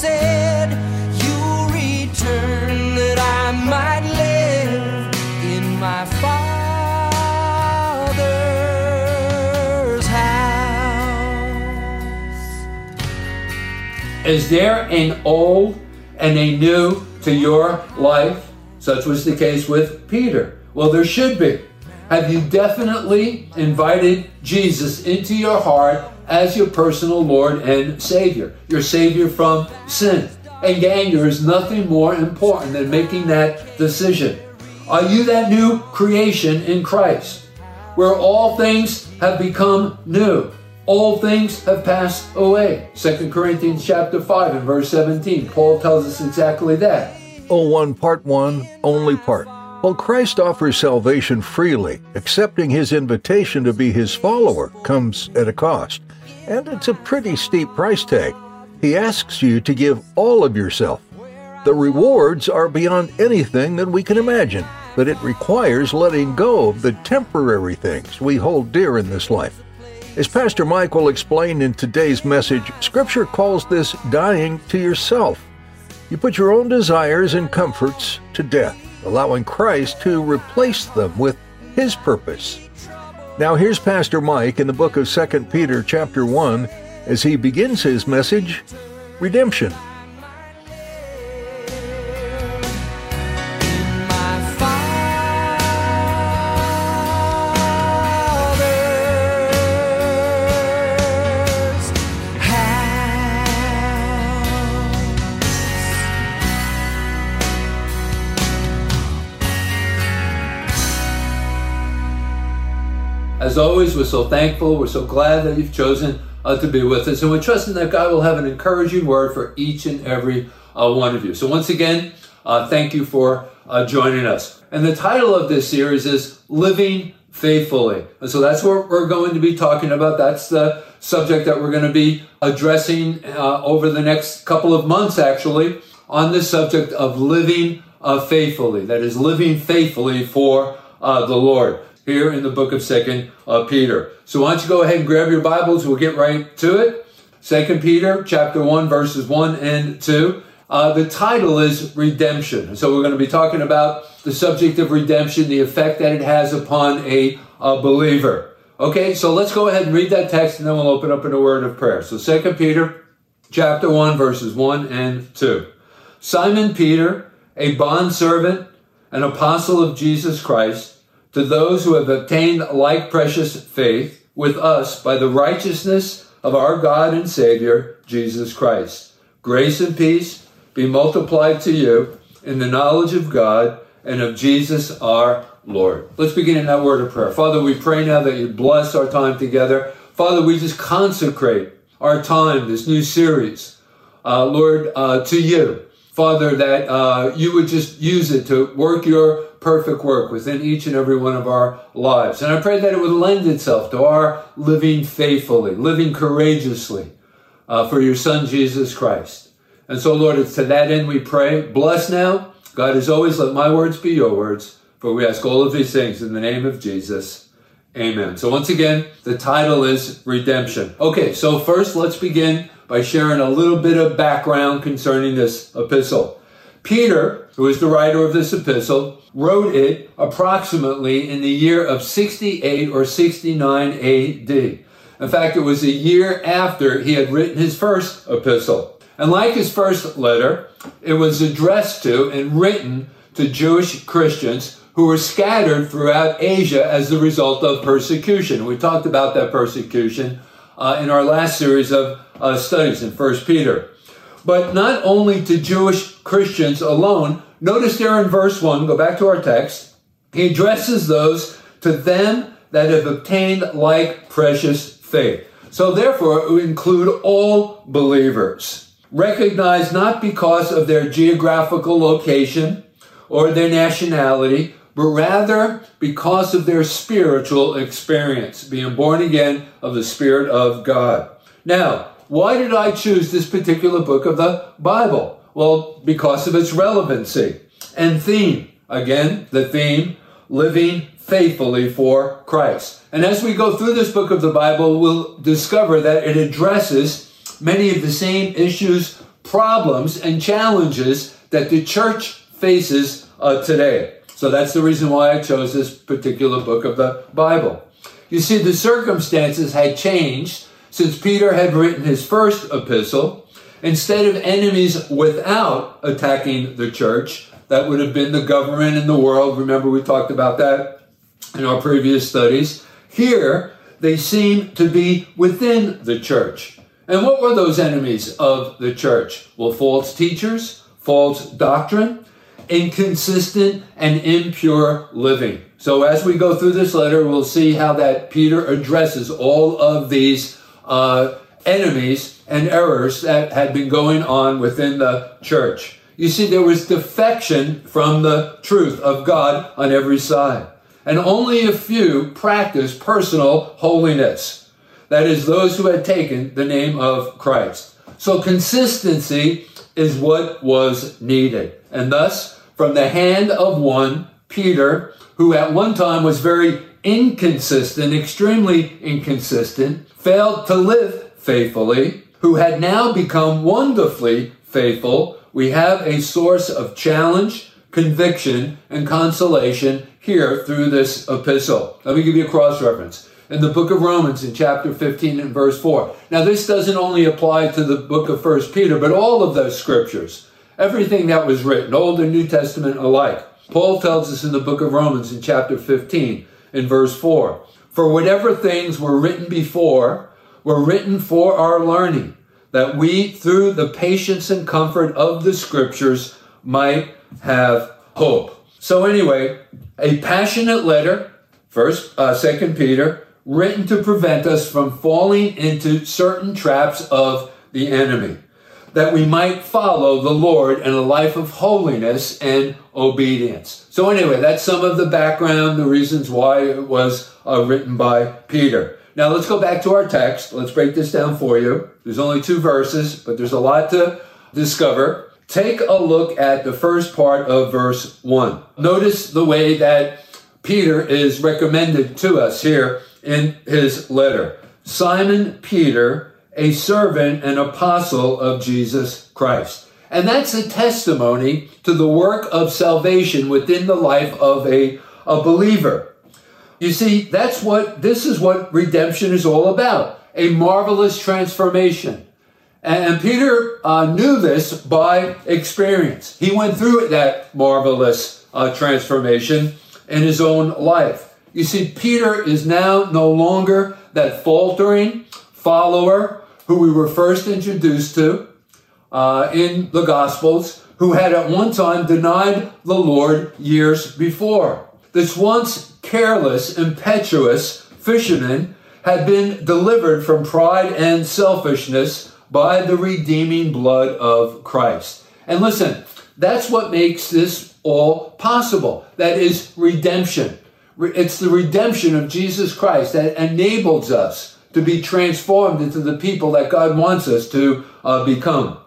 Said. Return that I might live in my Father's house. Is there an old and a new to your life? Such was the case with Peter. Well, there should be. Have you definitely invited Jesus into your heart as your personal Lord and Savior, your Savior from sin? And gang, there is nothing more important than making that decision. Are you that new creation in Christ, where all things have become new? All things have passed away. 2 Corinthians chapter 5 and verse 17. Paul tells us exactly that. Oh, one part one, only part. While Christ offers salvation freely, accepting his invitation to be his follower comes at a cost. And it's a pretty steep price tag. He asks you to give all of yourself. The rewards are beyond anything that we can imagine, but it requires letting go of the temporary things we hold dear in this life. As Pastor Mike will explain in today's message, Scripture calls this dying to yourself. You put your own desires and comforts to death, allowing Christ to replace them with his purpose. Now here's Pastor Mike in the book of 2 Peter chapter 1 as he begins his message, Redemption. As always, we're so thankful. We're so glad that you've chosen uh, to be with us. And we're trusting that God will have an encouraging word for each and every uh, one of you. So, once again, uh, thank you for uh, joining us. And the title of this series is Living Faithfully. And so that's what we're going to be talking about. That's the subject that we're going to be addressing uh, over the next couple of months, actually, on the subject of living uh, faithfully. That is, living faithfully for the Lord here in the book of Second uh, Peter. So why don't you go ahead and grab your Bibles? We'll get right to it. Second Peter chapter one verses one and two. Uh, the title is redemption. So we're going to be talking about the subject of redemption, the effect that it has upon a, a believer. Okay, so let's go ahead and read that text, and then we'll open up in a word of prayer. So Second Peter chapter one verses one and two. Simon Peter, a bondservant, an apostle of Jesus Christ to those who have obtained like precious faith with us by the righteousness of our God and Savior, Jesus Christ. Grace and peace be multiplied to you in the knowledge of God and of Jesus our Lord. Let's begin in that word of prayer. Father, we pray now that you bless our time together. Father, we just consecrate our time, this new series, uh, Lord, uh, to you. Father, that uh, you would just use it to work your perfect work within each and every one of our lives. And I pray that it would lend itself to our living faithfully, living courageously uh, for your Son, Jesus Christ. And so, Lord, it's to that end we pray. Bless now. God, as always, let my words be your words. For we ask all of these things in the name of Jesus. Amen. So once again, the title is Redemption. Okay, so first let's begin by sharing a little bit of background concerning this epistle. Peter, who is the writer of this epistle, wrote it approximately in the year of 68 or 69 AD. In fact, it was a year after he had written his first epistle. And like his first letter, it was addressed to and written to Jewish Christians who were scattered throughout Asia as the result of persecution. We talked about that persecution uh, in our last series of uh, studies in 1 Peter. But not only to Jewish Christians alone, notice there in verse 1, go back to our text, he addresses those to them that have obtained like precious faith. So therefore, would include all believers, recognized not because of their geographical location or their nationality, but rather because of their spiritual experience, being born again of the Spirit of God. Now, why did I choose this particular book of the Bible? Well, because of its relevancy and theme. Again, the theme, living faithfully for Christ. And as we go through this book of the Bible, we'll discover that it addresses many of the same issues, problems, and challenges that the church faces uh, today. So that's the reason why I chose this particular book of the Bible. You see, the circumstances had changed since Peter had written his first epistle. Instead of enemies without attacking the church, that would have been the government and the world. Remember, we talked about that in our previous studies. Here, they seem to be within the church. And what were those enemies of the church? Well, false teachers, false doctrine, inconsistent and impure living. So as we go through this letter, we'll see how that Peter addresses all of these uh, enemies and errors that had been going on within the church. You see, there was defection from the truth of God on every side and only a few practiced personal holiness. That is, those who had taken the name of Christ. So consistency is what was needed. And thus, from the hand of one, Peter, who at one time was very inconsistent, extremely inconsistent, failed to live faithfully, who had now become wonderfully faithful, we have a source of challenge, conviction, and consolation here through this epistle. Let me give you a cross reference. In the book of Romans, in chapter 15 and verse 4. Now, this doesn't only apply to the book of First Peter, but all of those scriptures, everything that was written, Old and New Testament alike. Paul tells us in the book of Romans, in chapter 15, in verse 4 For whatever things were written before were written for our learning, that we, through the patience and comfort of the scriptures, might have hope. So anyway, a passionate letter, first, uh, second Peter, written to prevent us from falling into certain traps of the enemy, that we might follow the Lord in a life of holiness and obedience. So anyway, that's some of the background, the reasons why it was uh, written by Peter. Now let's go back to our text. Let's break this down for you. There's only two verses, but there's a lot to discover. Take a look at the first part of verse 1. Notice the way that Peter is recommended to us here in his letter. Simon Peter, a servant and apostle of Jesus Christ. And that's a testimony to the work of salvation within the life of a, a believer. You see, that's what, this is what redemption is all about. A marvelous transformation. And Peter uh, knew this by experience. He went through that marvelous uh, transformation in his own life. You see, Peter is now no longer that faltering follower who we were first introduced to uh, in the Gospels, who had at one time denied the Lord years before. This once careless, impetuous fisherman had been delivered from pride and selfishness by the redeeming blood of Christ. And listen, that's what makes this all possible. That is redemption. It's the redemption of Jesus Christ that enables us to be transformed into the people that God wants us to uh, become.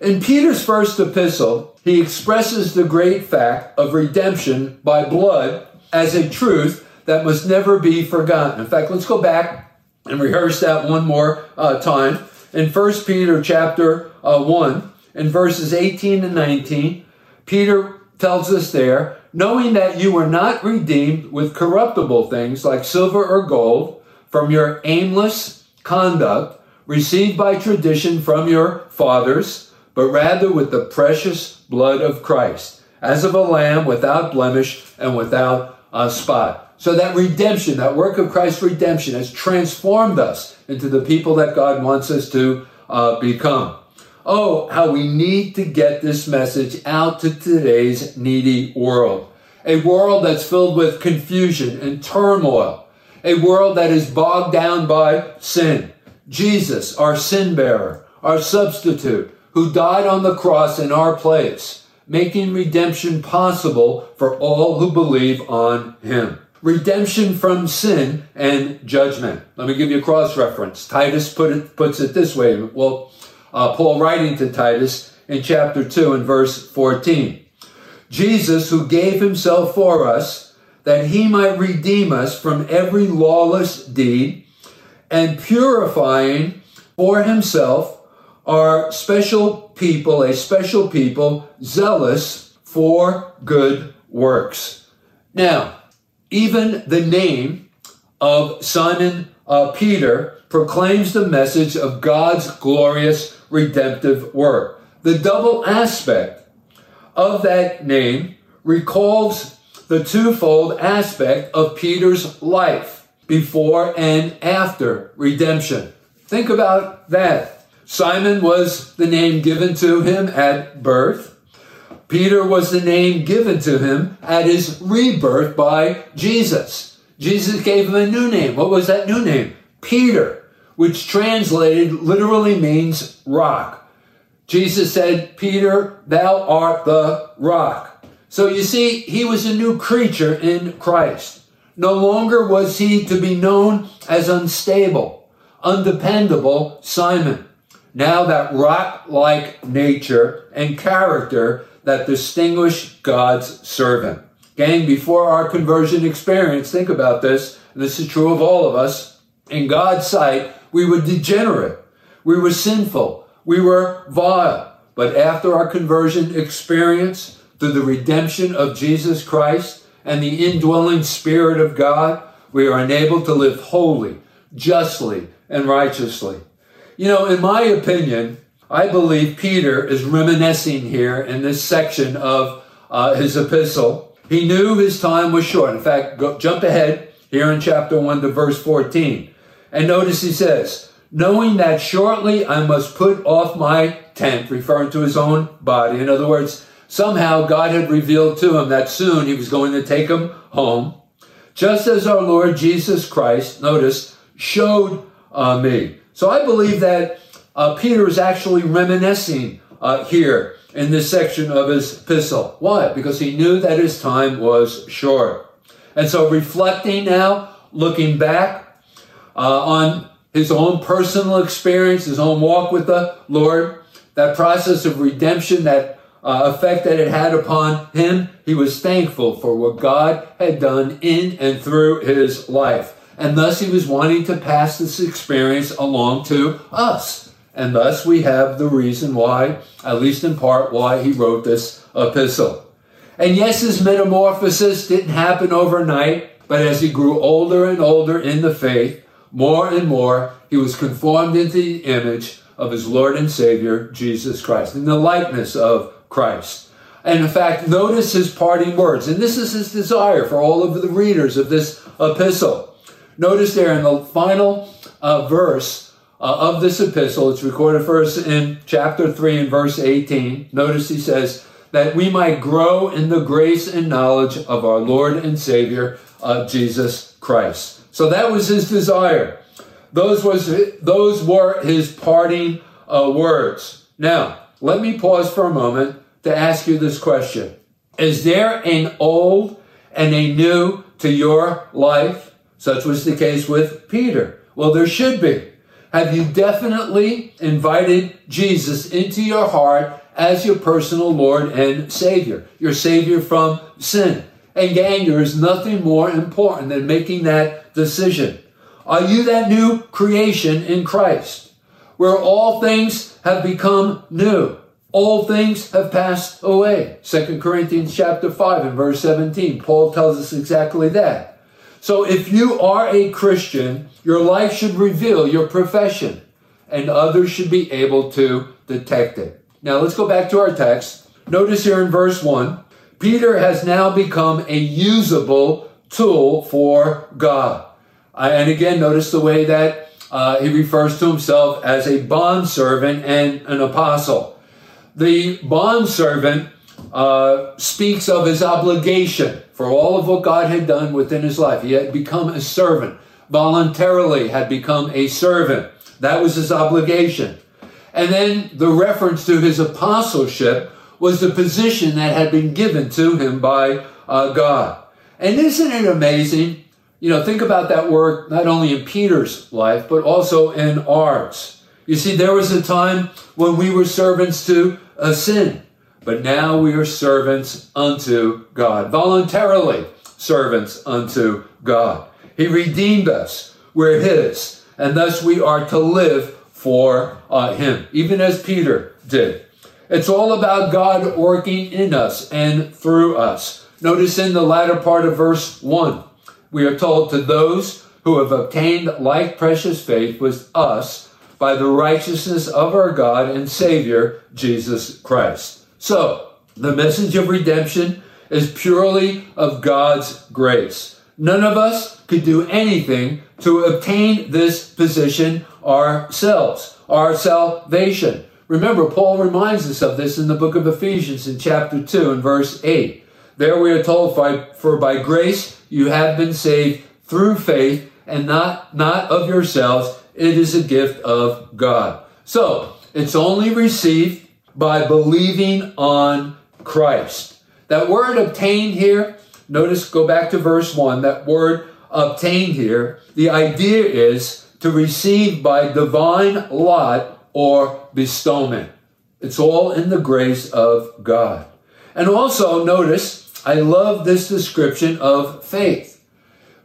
In Peter's first epistle, he expresses the great fact of redemption by blood as a truth that must never be forgotten. In fact, let's go back and rehearse that one more uh, time in 1 Peter chapter uh, 1, in verses 18 and 19, Peter tells us there, knowing that you were not redeemed with corruptible things like silver or gold from your aimless conduct received by tradition from your fathers, but rather with the precious blood of Christ, as of a lamb without blemish and without a spot. So that redemption, that work of Christ's redemption has transformed us into the people that God wants us to uh, become. Oh, how we need to get this message out to today's needy world. A world that's filled with confusion and turmoil. A world that is bogged down by sin. Jesus, our sin bearer, our substitute, who died on the cross in our place, making redemption possible for all who believe on him. Redemption from sin and judgment. Let me give you a cross reference. Titus put it, puts it this way. Well, uh, Paul writing to Titus in chapter 2 and verse 14. Jesus, who gave himself for us, that he might redeem us from every lawless deed, and purifying for himself our special people, a special people, zealous for good works. Now, even the name of Simon uh, Peter proclaims the message of God's glorious redemptive work. The double aspect of that name recalls the twofold aspect of Peter's life before and after redemption. Think about that. Simon was the name given to him at birth. Peter was the name given to him at his rebirth by Jesus. Jesus gave him a new name. What was that new name? Peter, which translated literally means rock. Jesus said, Peter, thou art the rock. So you see, he was a new creature in Christ. No longer was he to be known as unstable, undependable Simon. Now that rock like nature and character that distinguish God's servant. Gang, before our conversion experience, think about this, this is true of all of us. In God's sight, we were degenerate. We were sinful. We were vile. But after our conversion experience, through the redemption of Jesus Christ and the indwelling Spirit of God, we are enabled to live holy, justly, and righteously. You know, in my opinion, I believe Peter is reminiscing here in this section of uh, his epistle. He knew his time was short. In fact, go, jump ahead here in chapter 1 to verse 14. And notice he says, knowing that shortly I must put off my tent, referring to his own body. In other words, somehow God had revealed to him that soon he was going to take him home, just as our Lord Jesus Christ, notice, showed uh, me. So I believe that uh, Peter is actually reminiscing uh, here in this section of his epistle. Why? Because he knew that his time was short. And so reflecting now, looking back uh, on his own personal experience, his own walk with the Lord, that process of redemption, that uh, effect that it had upon him, he was thankful for what God had done in and through his life. And thus he was wanting to pass this experience along to us. And thus we have the reason why, at least in part, why he wrote this epistle. And yes, his metamorphosis didn't happen overnight, but as he grew older and older in the faith, more and more, he was conformed into the image of his Lord and Savior, Jesus Christ, in the likeness of Christ. And in fact, notice his parting words. And this is his desire for all of the readers of this epistle. Notice there in the final uh, verse uh, of this epistle. It's recorded first in chapter 3 and verse 18. Notice he says, that we might grow in the grace and knowledge of our Lord and Savior, uh, Jesus Christ. So that was his desire. Those was those were his parting uh, words. Now, let me pause for a moment to ask you this question: Is there an old and a new to your life? Such was the case with Peter. Well, there should be. Have you definitely invited Jesus into your heart as your personal Lord and Savior, your Savior from sin? And gang, there is nothing more important than making that decision. Are you that new creation in Christ, where all things have become new? All things have passed away. 2 Corinthians chapter 5 and verse 17. Paul tells us exactly that. So if you are a Christian, your life should reveal your profession, and others should be able to detect it. Now let's go back to our text. Notice here in verse 1, Peter has now become a usable tool for God. And again, notice the way that uh, he refers to himself as a bondservant and an apostle. The bondservant uh, speaks of his obligation for all of what God had done within his life. He had become a servant, voluntarily had become a servant That was his obligation. And then the reference to his apostleship was the position that had been given to him by uh, God. And isn't it amazing? You know, think about that word not only in Peter's life, but also in ours. You see, there was a time when we were servants to a sin, but now we are servants unto God, voluntarily servants unto God. He redeemed us. We're His. And thus we are to live for uh, Him, even as Peter did. It's all about God working in us and through us. Notice in the latter part of verse 1, we are told to those who have obtained like precious faith with us by the righteousness of our God and Savior, Jesus Christ. So, the message of redemption is purely of God's grace. None of us could do anything to obtain this position ourselves, our salvation. Remember, Paul reminds us of this in the book of Ephesians in chapter 2 and verse 8. There we are told, for by grace you have been saved through faith and not, not of yourselves. It is a gift of God. So, it's only received by believing on Christ. That word obtained here, notice, go back to verse 1, that word obtained here, the idea is to receive by divine lot or bestowment. It's all in the grace of God. And also, notice, I love this description of faith.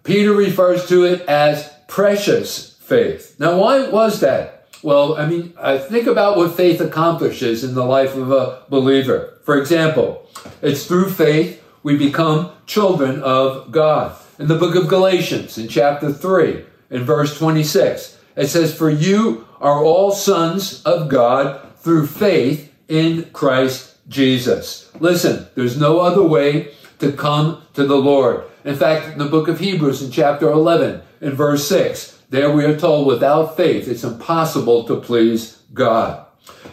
Peter refers to it as precious faith. Now, why was that? Well, I mean, I think about what faith accomplishes in the life of a believer. For example, it's through faith we become children of God. In the book of Galatians, in chapter 3, in verse 26, it says, For you are all sons of God through faith in Christ Jesus. Listen, there's no other way to come to the Lord. In fact, in the book of Hebrews, in chapter 11, in verse 6, there we are told, without faith, it's impossible to please God.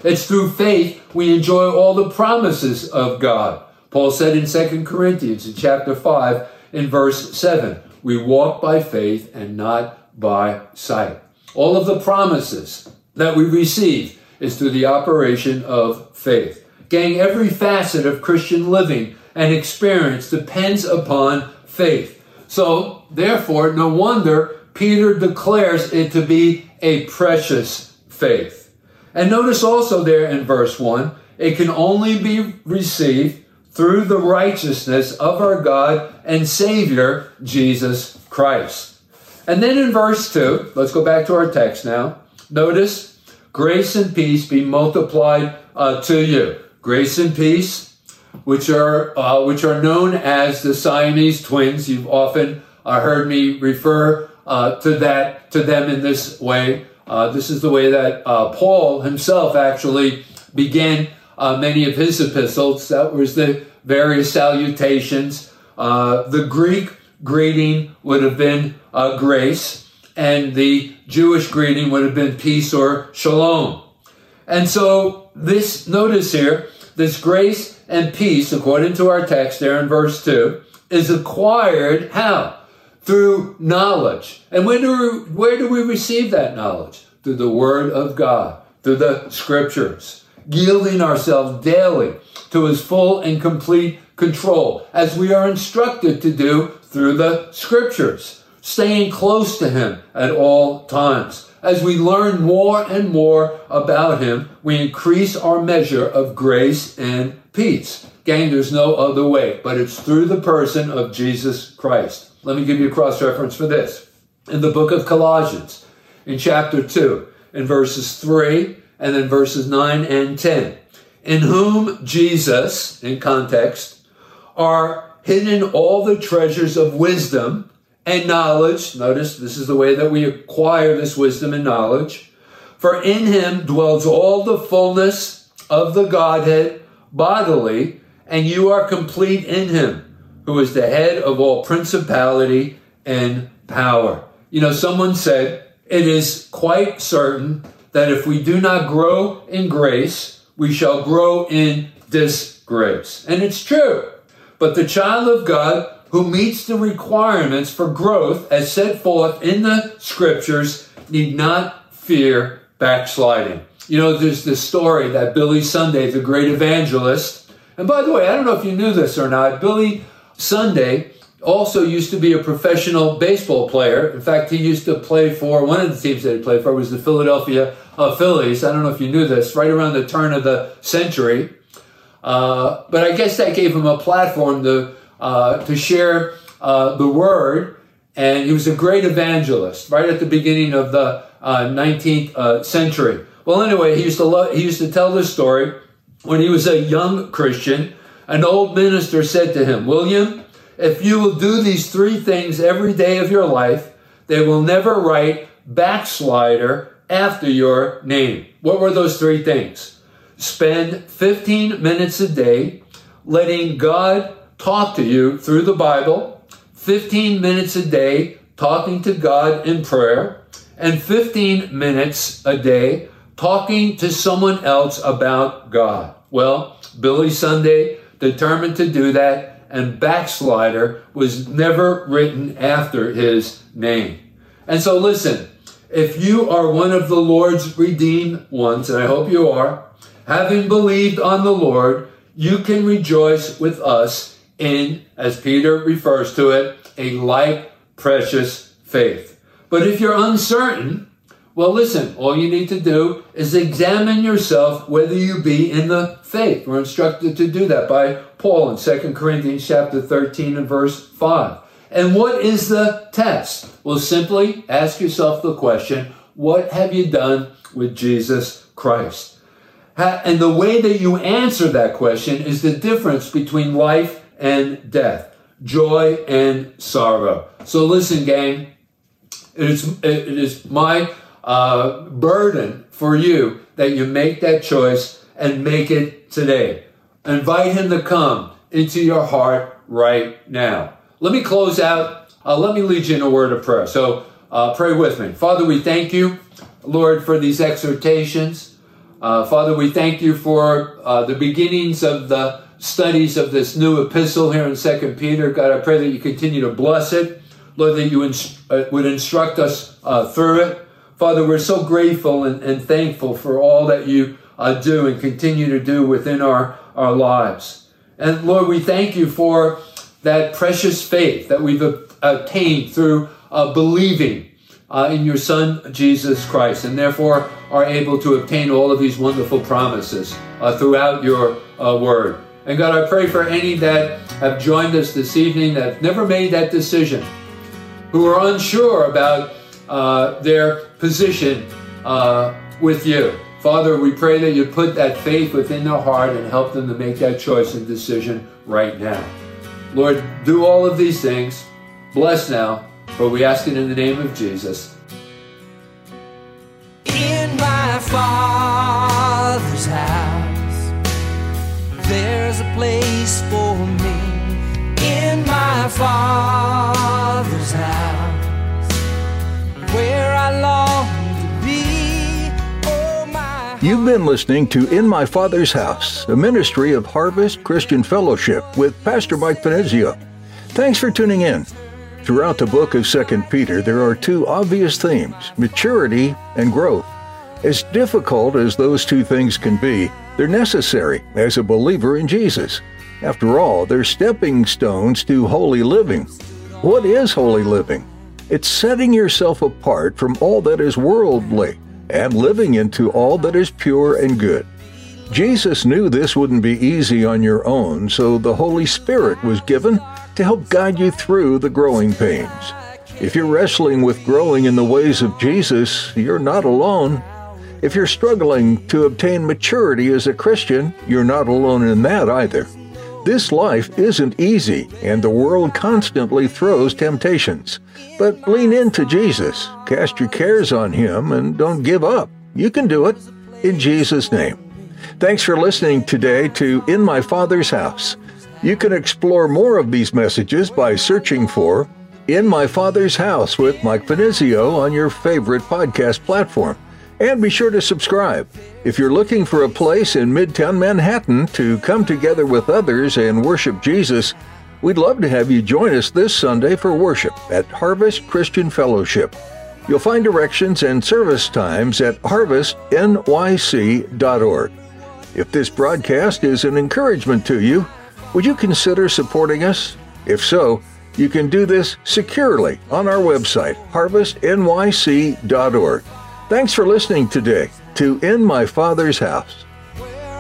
It's through faith we enjoy all the promises of God. Paul said in 2 Corinthians, in chapter 5, in verse 7, we walk by faith and not by sight. All of the promises that we receive is through the operation of faith. Gang, every facet of Christian living and experience depends upon faith. So, therefore, no wonder Peter declares it to be a precious faith. And notice also there in verse 1, it can only be received through the righteousness of our God and Savior, Jesus Christ. And then in verse 2, let's go back to our text now. Notice, grace and peace be multiplied uh, to you. Grace and peace, which are, uh, which are known as the Siamese twins. You've often uh, heard me refer uh, to that, to them in this way. Uh, this is the way that uh, Paul himself actually began uh, many of his epistles. That was the various salutations. The Greek greeting would have been grace, and the Jewish greeting would have been peace or shalom. And so, this, notice here, this grace and peace, according to our text there in verse 2, is acquired how? Through knowledge. And where do we, where do we receive that knowledge? Through the Word of God, through the Scriptures yielding ourselves daily to his full and complete control, as we are instructed to do through the scriptures, staying close to him at all times. As we learn more and more about him, we increase our measure of grace and peace. Gang, there's no other way, but it's through the person of Jesus Christ. Let me give you a cross reference for this. In the book of Colossians, in chapter 2, in verses 3 and then verses 9 and 10. In whom Jesus, in context, are hidden all the treasures of wisdom and knowledge. Notice this is the way that we acquire this wisdom and knowledge. For in him dwells all the fullness of the Godhead bodily, and you are complete in him, who is the head of all principality and power. You know, someone said, it is quite certain that if we do not grow in grace, we shall grow in disgrace. And it's true. But the child of God who meets the requirements for growth as set forth in the scriptures need not fear backsliding. You know, there's this story that Billy Sunday, the great evangelist, and by the way, I don't know if you knew this or not, Billy Sunday also used to be a professional baseball player. In fact, he used to play for one of the teams that he played for was the Philadelphia uh, Phillies. I don't know if you knew this, right around the turn of the century. Uh, but I guess that gave him a platform to uh, to share uh, the word, and he was a great evangelist right at the beginning of the 19th uh, uh, century. Well, anyway, he used to love, he used to tell this story when he was a young Christian. An old minister said to him, "William, if you will do these three things every day of your life, they will never write backslider after your name." What were those three things? Spend 15 minutes a day letting God talk to you through the Bible, 15 minutes a day talking to God in prayer, and 15 minutes a day talking to someone else about God. Well, Billy Sunday determined to do that, and backslider was never written after his name. And so, listen, if you are one of the Lord's redeemed ones, and I hope you are, having believed on the Lord, you can rejoice with us in, as Peter refers to it, a like precious faith. But if you're uncertain, well, listen, all you need to do is examine yourself whether you be in the faith. We're instructed to do that by Paul in 2 Corinthians chapter 13 and verse 5. And what is the test? Well, simply ask yourself the question, what have you done with Jesus Christ? And the way that you answer that question is the difference between life and death, joy and sorrow. So listen, gang, it is, it is my uh, burden for you that you make that choice and make it today. Invite him to come into your heart right now. Let me close out. Uh, let me lead you in a word of prayer. So uh, pray with me. Father, we thank you, Lord, for these exhortations. Uh, Father, we thank you for uh, the beginnings of the studies of this new epistle here in Second Peter. God, I pray that you continue to bless it. Lord, that you inst- uh, would instruct us uh, through it. Father, we're so grateful and, and thankful for all that you uh, do and continue to do within our, our lives. And Lord, we thank you for that precious faith that we've obtained through uh, believing uh, in your Son, Jesus Christ, and therefore are able to obtain all of these wonderful promises uh, throughout your word. And God, I pray for any that have joined us this evening that have never made that decision, who are unsure about uh, their position uh, with you. Father, we pray that you put that faith within their heart and help them to make that choice and decision right now. Lord, do all of these things. Bless now, for we ask it in the name of Jesus. In my Father's there's a place for me in my Father's house where I long to be. Oh, my You've been listening to In My Father's House, a ministry of Harvest Christian Fellowship with Pastor Mike Finizio. Thanks for tuning in. Throughout the book of 2 Peter, there are two obvious themes maturity and growth. As difficult as those two things can be, they're necessary as a believer in Jesus. After all, they're stepping stones to holy living. What is holy living? It's setting yourself apart from all that is worldly and living into all that is pure and good. Jesus knew this wouldn't be easy on your own, so the Holy Spirit was given to help guide you through the growing pains. If you're wrestling with growing in the ways of Jesus, you're not alone. If you're struggling to obtain maturity as a Christian, you're not alone in that either. This life isn't easy, and the world constantly throws temptations. But lean into Jesus, cast your cares on Him, and don't give up. You can do it in Jesus' name. Thanks for listening today to In My Father's House. You can explore more of these messages by searching for In My Father's House with Mike Finizio on your favorite podcast platform. And be sure to subscribe. If you're looking for a place in Midtown Manhattan to come together with others and worship Jesus, we'd love to have you join us this Sunday for worship at Harvest Christian Fellowship. You'll find directions and service times at harvestnyc.org. If this broadcast is an encouragement to you, would you consider supporting us? If so, you can do this securely on our website, harvestnyc.org. Thanks for listening today to In My Father's House. where